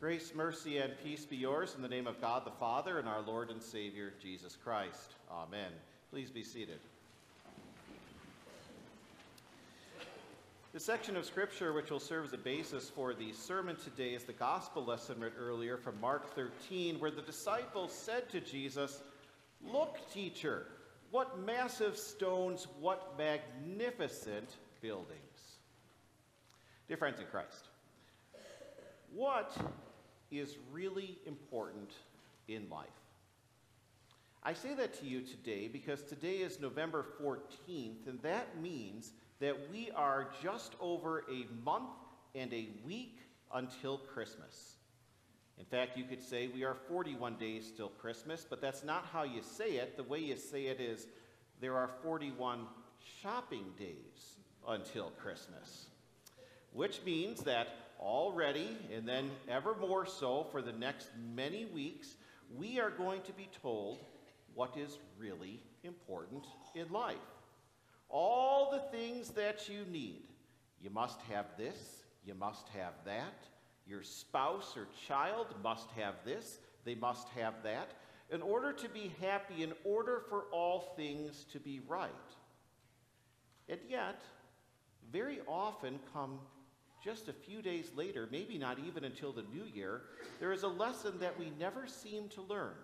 Grace, mercy, and peace be yours in the name of God the Father and our Lord and Savior, Jesus Christ. Amen. Please be seated. The section of Scripture which will serve as a basis for the sermon today is the gospel lesson read earlier from Mark 13, where the disciples said to Jesus, Look, teacher, what massive stones, what magnificent buildings. Dear friends in Christ, what is really important in life? I say that to you today because today is November 14th, and that means that we are just over a month and a week until Christmas. In fact, you could say we are 41 days till Christmas, but that's not how you say it. The way you say it is there are 41 shopping days until Christmas, which means that already, and then ever more so for the next many weeks, we are going to be told what is really important in life. All the things that you need. You must have this, you must have that. Your spouse or child must have this, they must have that. In order to be happy, in order for all things to be right. And yet, very often come just a few days later, maybe not even until the new year, there is a lesson that we never seem to learn.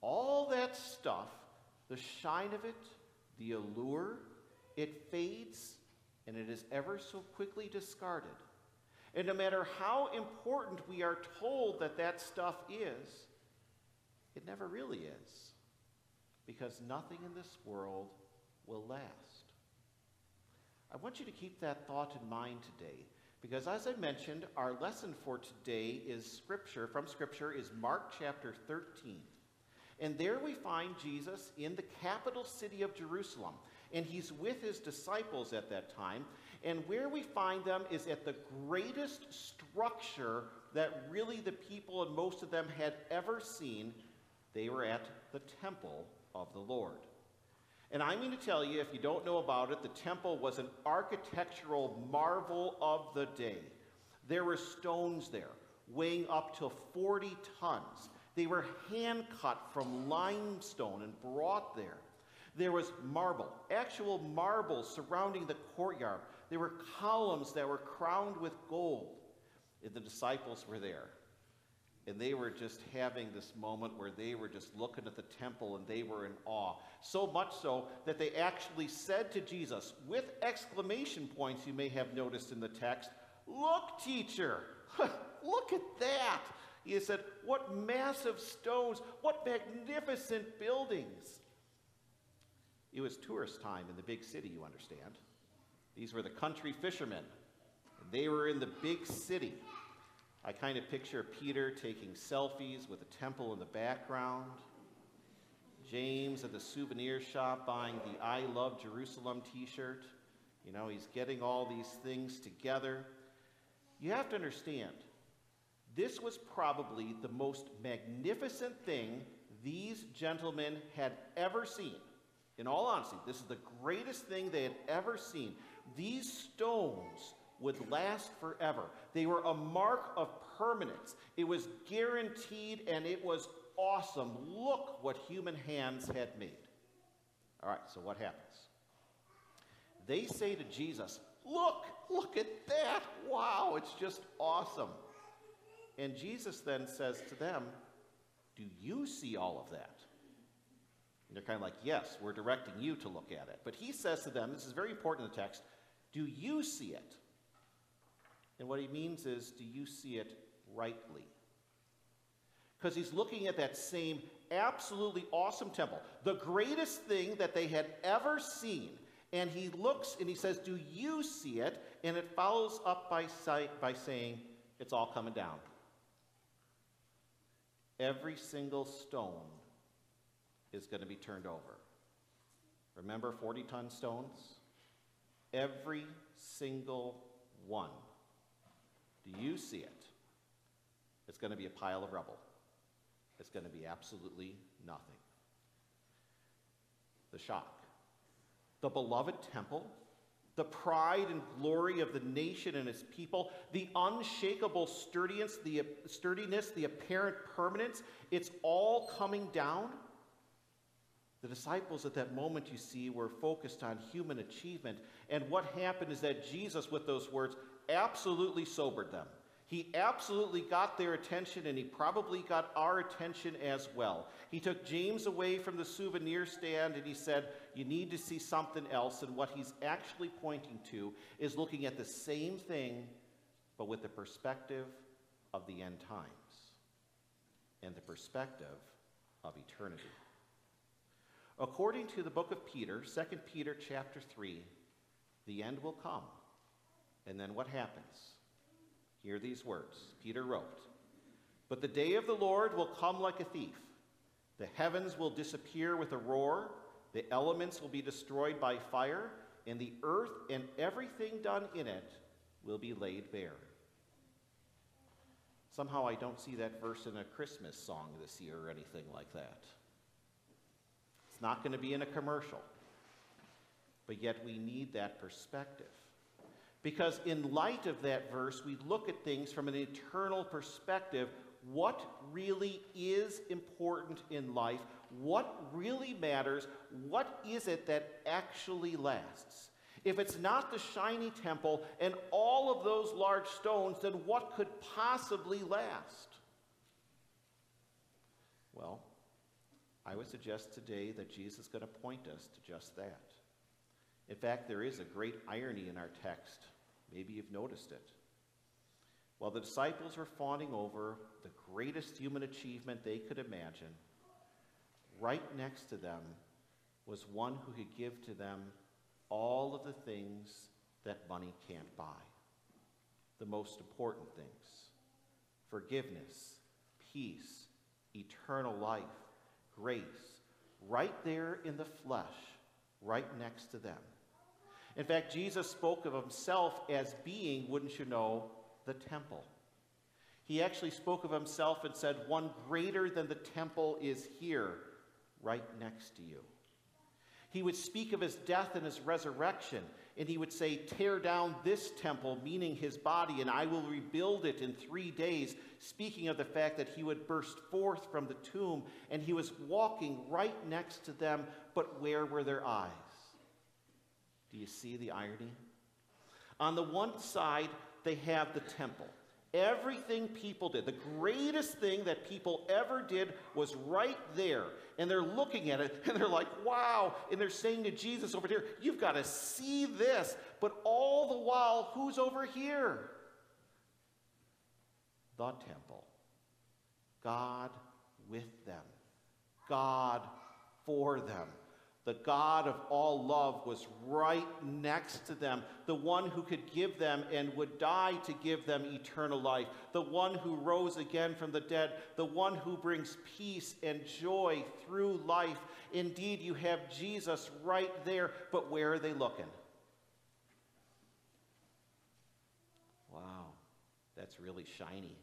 All that stuff, the shine of it, the allure, it fades and it is ever so quickly discarded. And no matter how important we are told that that stuff is, it never really is. Because nothing in this world will last. I want you to keep that thought in mind today. Because as I mentioned, our lesson for today is scripture, from scripture is Mark chapter 13. And there we find Jesus in the capital city of Jerusalem. And he's with his disciples at that time. And where we find them is at the greatest structure that really the people and most of them had ever seen. They were at the temple of the Lord. And I mean to tell you, if you don't know about it, the temple was an architectural marvel of the day. There were stones there weighing up to 40 tons. They were hand cut from limestone and brought there. There was marble, actual marble surrounding the courtyard. There were columns that were crowned with gold. The disciples were there. And they were just having this moment where they were just looking at the temple and they were in awe. So much so that they actually said to Jesus, with exclamation points you may have noticed in the text, Look, teacher, look at that. He said, What massive stones, what magnificent buildings. It was tourist time in the big city, you understand. These were the country fishermen. They were in the big city. I kind of picture Peter taking selfies with a temple in the background. James at the souvenir shop buying the I Love Jerusalem t shirt. You know, he's getting all these things together. You have to understand, this was probably the most magnificent thing these gentlemen had ever seen. In all honesty, this is the greatest thing they had ever seen. These stones would last forever. They were a mark of permanence. It was guaranteed and it was awesome. Look what human hands had made. All right, so what happens? They say to Jesus, Look, look at that. Wow, it's just awesome. And Jesus then says to them, Do you see all of that? And they're kind of like, Yes, we're directing you to look at it. But he says to them, This is very important in the text, Do you see it? And what he means is, Do you see it rightly? Because he's looking at that same absolutely awesome temple, the greatest thing that they had ever seen. And he looks and he says, Do you see it? And it follows up by, sight, by saying, It's all coming down. Every single stone is going to be turned over. Remember 40 ton stones? Every single one. Do you see it? It's going to be a pile of rubble. It's going to be absolutely nothing. The shock. The beloved temple, the pride and glory of the nation and its people, the unshakable sturdiness, the sturdiness, the apparent permanence, it's all coming down. The disciples at that moment, you see, were focused on human achievement. And what happened is that Jesus, with those words, absolutely sobered them. He absolutely got their attention, and he probably got our attention as well. He took James away from the souvenir stand and he said, You need to see something else. And what he's actually pointing to is looking at the same thing, but with the perspective of the end times and the perspective of eternity. According to the book of Peter, 2 Peter chapter 3, the end will come. And then what happens? Hear these words. Peter wrote, But the day of the Lord will come like a thief. The heavens will disappear with a roar, the elements will be destroyed by fire, and the earth and everything done in it will be laid bare. Somehow I don't see that verse in a Christmas song this year or anything like that. It's not going to be in a commercial. But yet we need that perspective. Because in light of that verse, we look at things from an eternal perspective. What really is important in life? What really matters? What is it that actually lasts? If it's not the shiny temple and all of those large stones, then what could possibly last? Well, I would suggest today that Jesus is going to point us to just that. In fact, there is a great irony in our text. Maybe you've noticed it. While the disciples were fawning over the greatest human achievement they could imagine, right next to them was one who could give to them all of the things that money can't buy. The most important things forgiveness, peace, eternal life, grace, right there in the flesh, right next to them. In fact, Jesus spoke of himself as being, wouldn't you know, the temple. He actually spoke of himself and said, One greater than the temple is here, right next to you. He would speak of his death and his resurrection, and he would say, Tear down this temple, meaning his body, and I will rebuild it in three days, speaking of the fact that he would burst forth from the tomb, and he was walking right next to them, but where were their eyes? Do you see the irony? On the one side, they have the temple. Everything people did, the greatest thing that people ever did was right there. And they're looking at it and they're like, wow. And they're saying to Jesus over here, you've got to see this. But all the while, who's over here? The temple. God with them, God for them. The God of all love was right next to them, the one who could give them and would die to give them eternal life, the one who rose again from the dead, the one who brings peace and joy through life. Indeed, you have Jesus right there, but where are they looking? Wow, that's really shiny.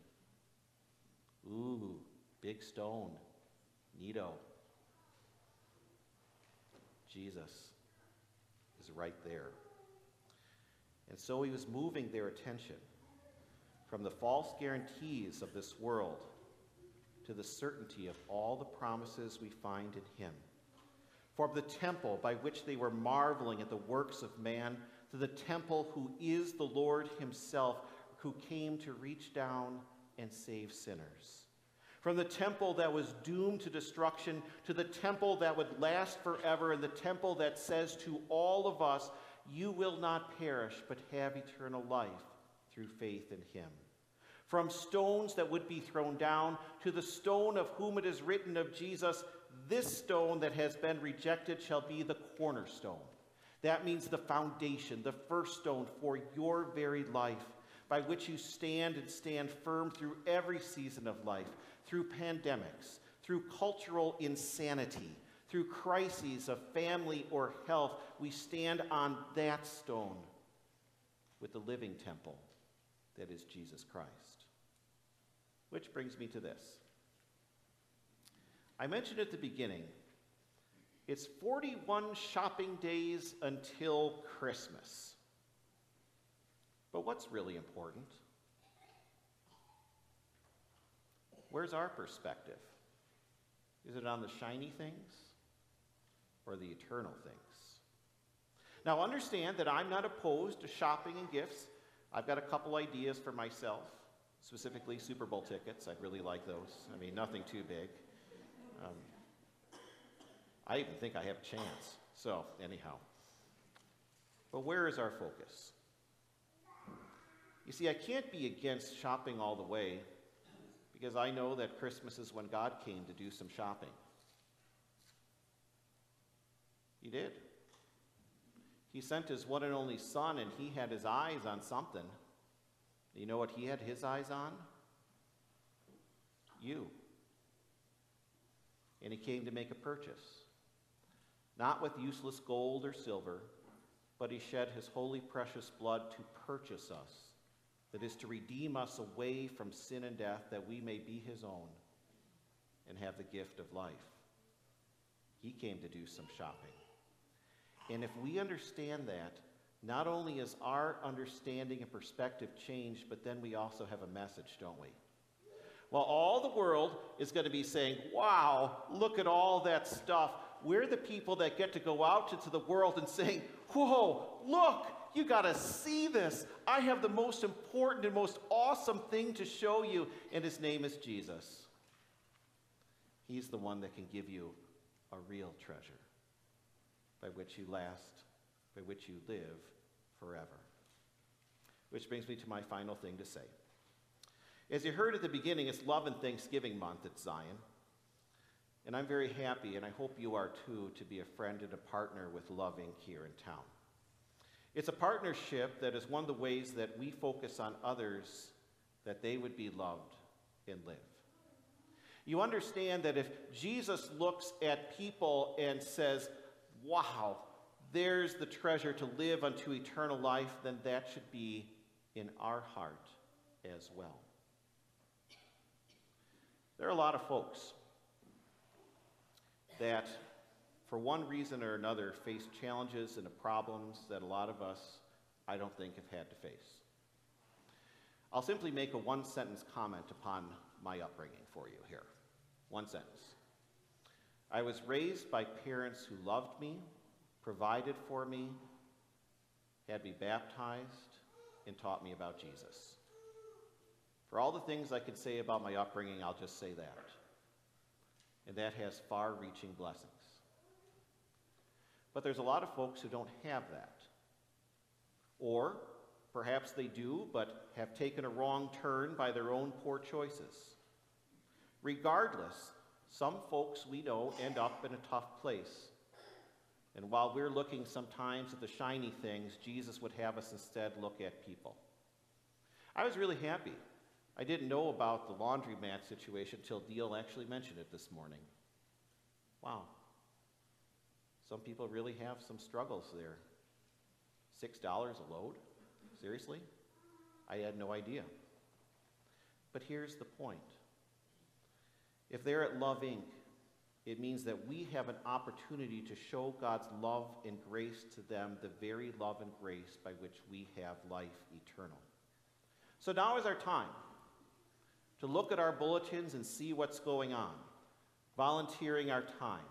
Ooh, big stone. Neato. Jesus is right there. And so he was moving their attention from the false guarantees of this world to the certainty of all the promises we find in him. From the temple by which they were marveling at the works of man to the temple who is the Lord himself, who came to reach down and save sinners. From the temple that was doomed to destruction to the temple that would last forever, and the temple that says to all of us, You will not perish, but have eternal life through faith in him. From stones that would be thrown down to the stone of whom it is written of Jesus, This stone that has been rejected shall be the cornerstone. That means the foundation, the first stone for your very life, by which you stand and stand firm through every season of life through pandemics, through cultural insanity, through crises of family or health, we stand on that stone with the living temple that is Jesus Christ. Which brings me to this. I mentioned at the beginning, it's 41 shopping days until Christmas. But what's really important? Where's our perspective? Is it on the shiny things or the eternal things? Now, understand that I'm not opposed to shopping and gifts. I've got a couple ideas for myself, specifically Super Bowl tickets. I'd really like those. I mean, nothing too big. Um, I even think I have a chance. So, anyhow. But where is our focus? You see, I can't be against shopping all the way because I know that Christmas is when God came to do some shopping. He did. He sent his one and only Son, and he had his eyes on something. You know what he had his eyes on? You. And he came to make a purchase. Not with useless gold or silver, but he shed his holy, precious blood to purchase us that is to redeem us away from sin and death, that we may be his own and have the gift of life. He came to do some shopping. And if we understand that, not only is our understanding and perspective changed, but then we also have a message, don't we? Well, all the world is going to be saying, wow, look at all that stuff. We're the people that get to go out into the world and saying, whoa, look, you got to see this. I have the most important and most awesome thing to show you, and his name is Jesus. He's the one that can give you a real treasure by which you last, by which you live forever. Which brings me to my final thing to say. As you heard at the beginning, it's Love and Thanksgiving Month at Zion. And I'm very happy, and I hope you are too, to be a friend and a partner with Love Inc. here in town. It's a partnership that is one of the ways that we focus on others that they would be loved and live. You understand that if Jesus looks at people and says, Wow, there's the treasure to live unto eternal life, then that should be in our heart as well. There are a lot of folks that for one reason or another, face challenges and problems that a lot of us, I don't think, have had to face. I'll simply make a one sentence comment upon my upbringing for you here. One sentence. I was raised by parents who loved me, provided for me, had me baptized, and taught me about Jesus. For all the things I could say about my upbringing, I'll just say that. And that has far reaching blessings. But there's a lot of folks who don't have that. Or perhaps they do, but have taken a wrong turn by their own poor choices. Regardless, some folks we know end up in a tough place. And while we're looking sometimes at the shiny things, Jesus would have us instead look at people. I was really happy. I didn't know about the laundromat situation until Deal actually mentioned it this morning. Wow. Some people really have some struggles there. $6 a load? Seriously? I had no idea. But here's the point if they're at Love Inc., it means that we have an opportunity to show God's love and grace to them, the very love and grace by which we have life eternal. So now is our time to look at our bulletins and see what's going on, volunteering our time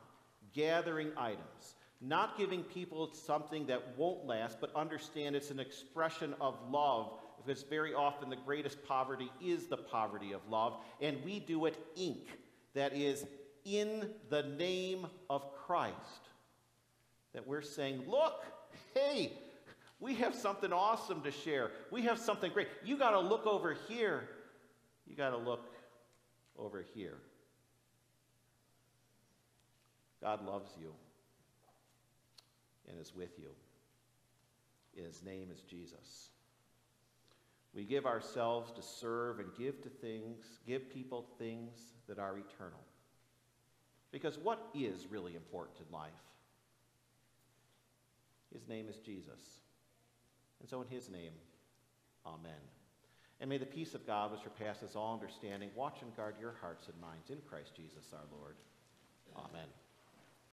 gathering items, not giving people something that won't last, but understand it's an expression of love, because very often the greatest poverty is the poverty of love, and we do it Inc. That is, in the name of Christ. That we're saying, look, hey, we have something awesome to share. We have something great. You got to look over here. You got to look over here. God loves you and is with you. His name is Jesus. We give ourselves to serve and give to things, give people things that are eternal. Because what is really important in life? His name is Jesus. And so, in His name, Amen. And may the peace of God, which surpasses all understanding, watch and guard your hearts and minds in Christ Jesus our Lord. Amen.